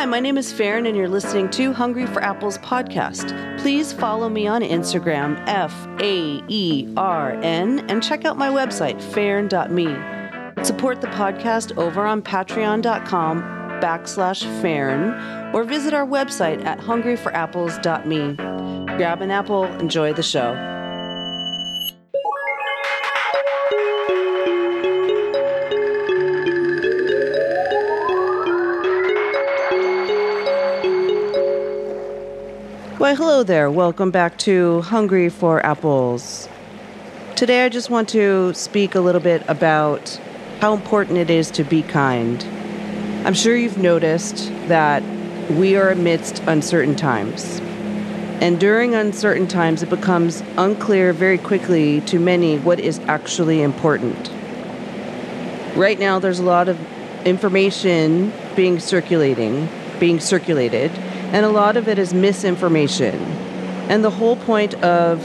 Hi, my name is Faern, and you're listening to Hungry for Apples podcast. Please follow me on Instagram, F A E R N, and check out my website, faern.me. Support the podcast over on patreon.com backslash Faern, or visit our website at hungryforapples.me. Grab an apple, enjoy the show. Why, hello there. Welcome back to Hungry for Apples. Today, I just want to speak a little bit about how important it is to be kind. I'm sure you've noticed that we are amidst uncertain times. And during uncertain times, it becomes unclear very quickly to many what is actually important. Right now, there's a lot of information being circulating, being circulated and a lot of it is misinformation. And the whole point of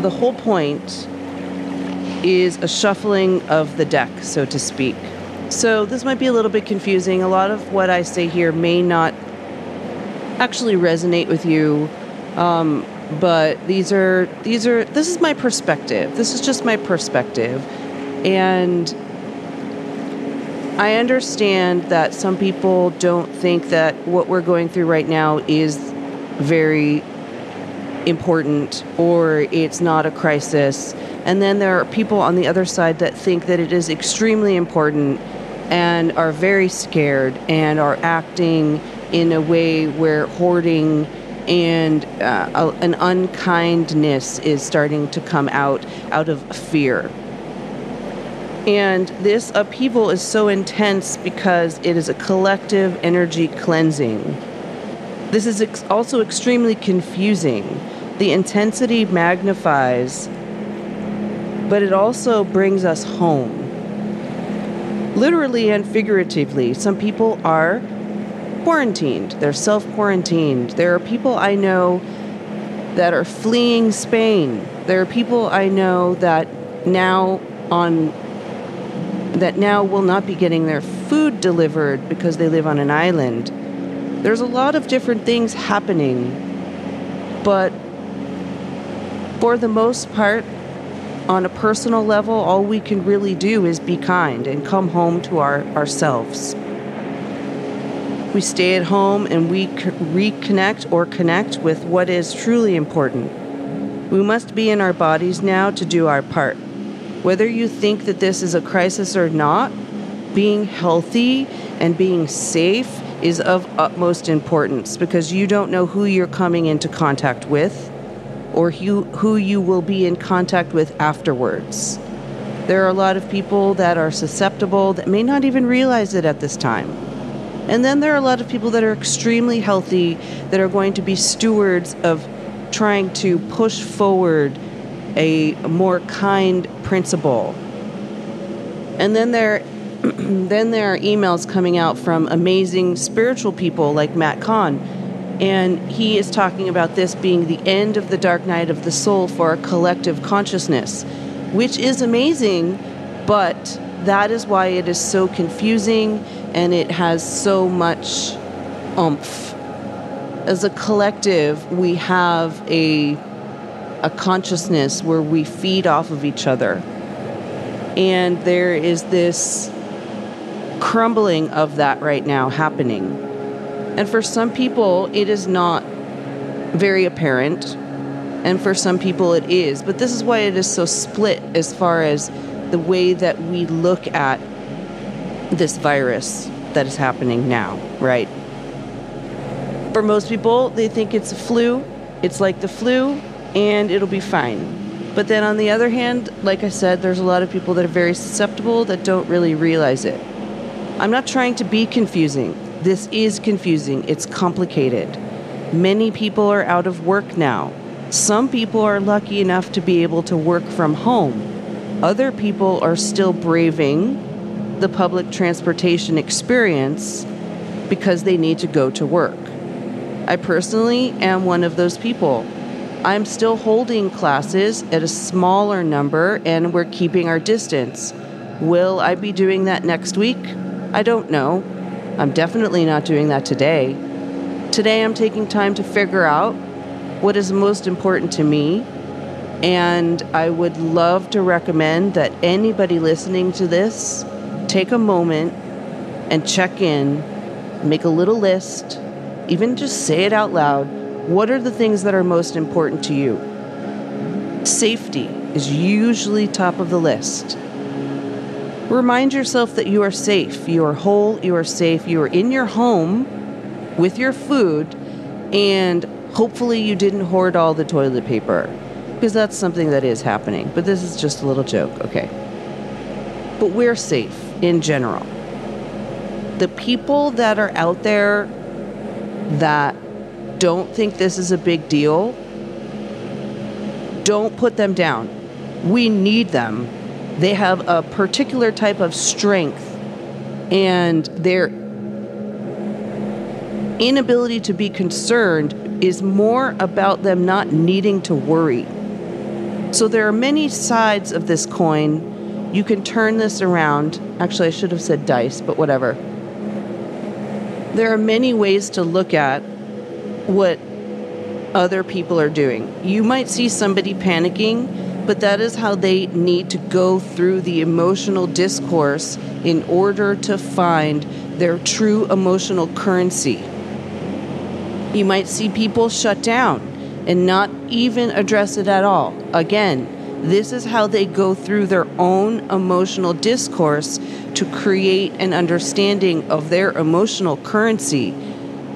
the whole point is a shuffling of the deck, so to speak. So this might be a little bit confusing. A lot of what I say here may not actually resonate with you, um, but these are these are this is my perspective. This is just my perspective, and I understand that some people don't think that what we're going through right now is very important or it's not a crisis. And then there are people on the other side that think that it is extremely important and are very scared and are acting in a way where hoarding and uh, an unkindness is starting to come out out of fear. And this upheaval is so intense because it is a collective energy cleansing. This is ex- also extremely confusing. The intensity magnifies, but it also brings us home. Literally and figuratively, some people are quarantined, they're self quarantined. There are people I know that are fleeing Spain. There are people I know that now on that now will not be getting their food delivered because they live on an island. There's a lot of different things happening, but for the most part, on a personal level, all we can really do is be kind and come home to our, ourselves. We stay at home and we reconnect or connect with what is truly important. We must be in our bodies now to do our part. Whether you think that this is a crisis or not, being healthy and being safe is of utmost importance because you don't know who you're coming into contact with or who, who you will be in contact with afterwards. There are a lot of people that are susceptible that may not even realize it at this time. And then there are a lot of people that are extremely healthy that are going to be stewards of trying to push forward a more kind principle. And then there then there are emails coming out from amazing spiritual people like Matt Kahn. And he is talking about this being the end of the dark night of the soul for a collective consciousness, which is amazing, but that is why it is so confusing and it has so much umph. As a collective, we have a a consciousness where we feed off of each other. And there is this crumbling of that right now happening. And for some people, it is not very apparent. And for some people, it is. But this is why it is so split as far as the way that we look at this virus that is happening now, right? For most people, they think it's a flu. It's like the flu, and it'll be fine. But then on the other hand, like I said, there's a lot of people that are very susceptible that don't really realize it. I'm not trying to be confusing. This is confusing, it's complicated. Many people are out of work now. Some people are lucky enough to be able to work from home. Other people are still braving the public transportation experience because they need to go to work. I personally am one of those people. I'm still holding classes at a smaller number and we're keeping our distance. Will I be doing that next week? I don't know. I'm definitely not doing that today. Today, I'm taking time to figure out what is most important to me. And I would love to recommend that anybody listening to this take a moment and check in, make a little list, even just say it out loud. What are the things that are most important to you? Safety is usually top of the list. Remind yourself that you are safe, you are whole, you are safe, you are in your home with your food, and hopefully you didn't hoard all the toilet paper because that's something that is happening. But this is just a little joke, okay? But we're safe in general. The people that are out there that don't think this is a big deal, don't put them down. We need them. They have a particular type of strength and their inability to be concerned is more about them not needing to worry. So there are many sides of this coin. You can turn this around. Actually, I should have said dice, but whatever. There are many ways to look at what other people are doing. You might see somebody panicking, but that is how they need to go through the emotional discourse in order to find their true emotional currency. You might see people shut down and not even address it at all. Again, this is how they go through their own emotional discourse to create an understanding of their emotional currency.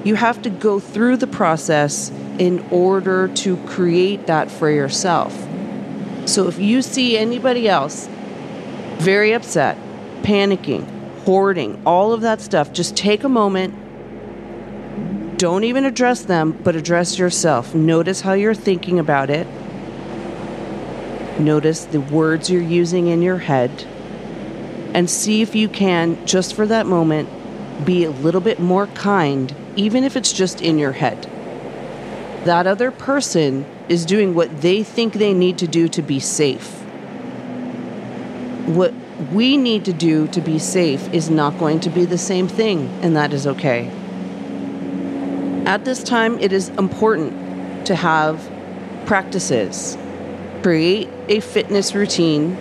You have to go through the process in order to create that for yourself. So if you see anybody else very upset, panicking, hoarding, all of that stuff, just take a moment. Don't even address them, but address yourself. Notice how you're thinking about it Notice the words you're using in your head and see if you can, just for that moment, be a little bit more kind, even if it's just in your head. That other person is doing what they think they need to do to be safe. What we need to do to be safe is not going to be the same thing, and that is okay. At this time, it is important to have practices create a fitness routine,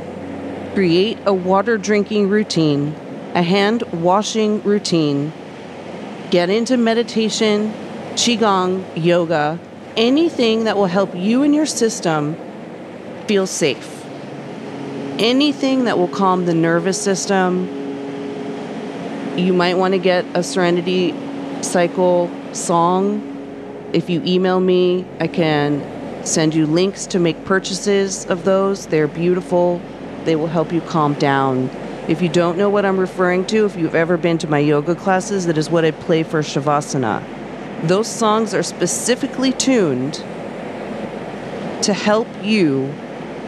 create a water drinking routine, a hand washing routine, get into meditation, qigong, yoga, anything that will help you and your system feel safe. Anything that will calm the nervous system. You might want to get a serenity cycle song. If you email me, I can send you links to make purchases of those. They're beautiful. They will help you calm down. If you don't know what I'm referring to, if you've ever been to my yoga classes, that is what I play for Shavasana. Those songs are specifically tuned to help you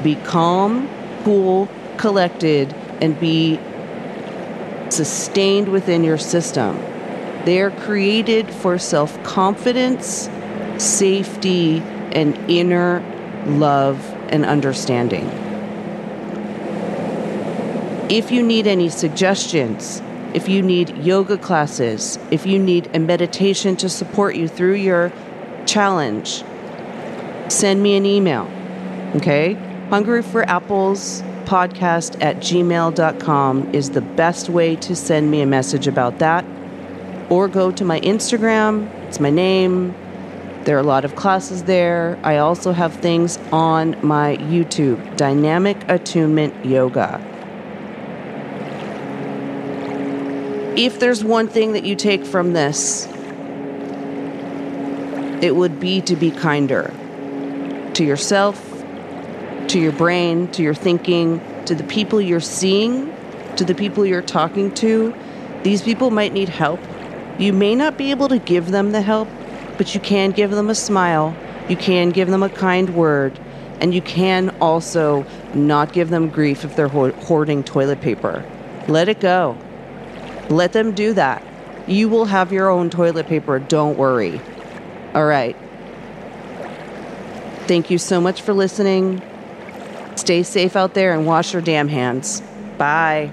be calm, cool, collected, and be sustained within your system. They are created for self confidence, safety, and inner love and understanding. If you need any suggestions, if you need yoga classes, if you need a meditation to support you through your challenge, send me an email. Okay? Hungry for Apples podcast at gmail.com is the best way to send me a message about that. Or go to my Instagram, it's my name, there are a lot of classes there. I also have things on my YouTube Dynamic Attunement Yoga. If there's one thing that you take from this, it would be to be kinder to yourself, to your brain, to your thinking, to the people you're seeing, to the people you're talking to. These people might need help. You may not be able to give them the help, but you can give them a smile, you can give them a kind word, and you can also not give them grief if they're hoarding toilet paper. Let it go. Let them do that. You will have your own toilet paper, don't worry. All right. Thank you so much for listening. Stay safe out there and wash your damn hands. Bye.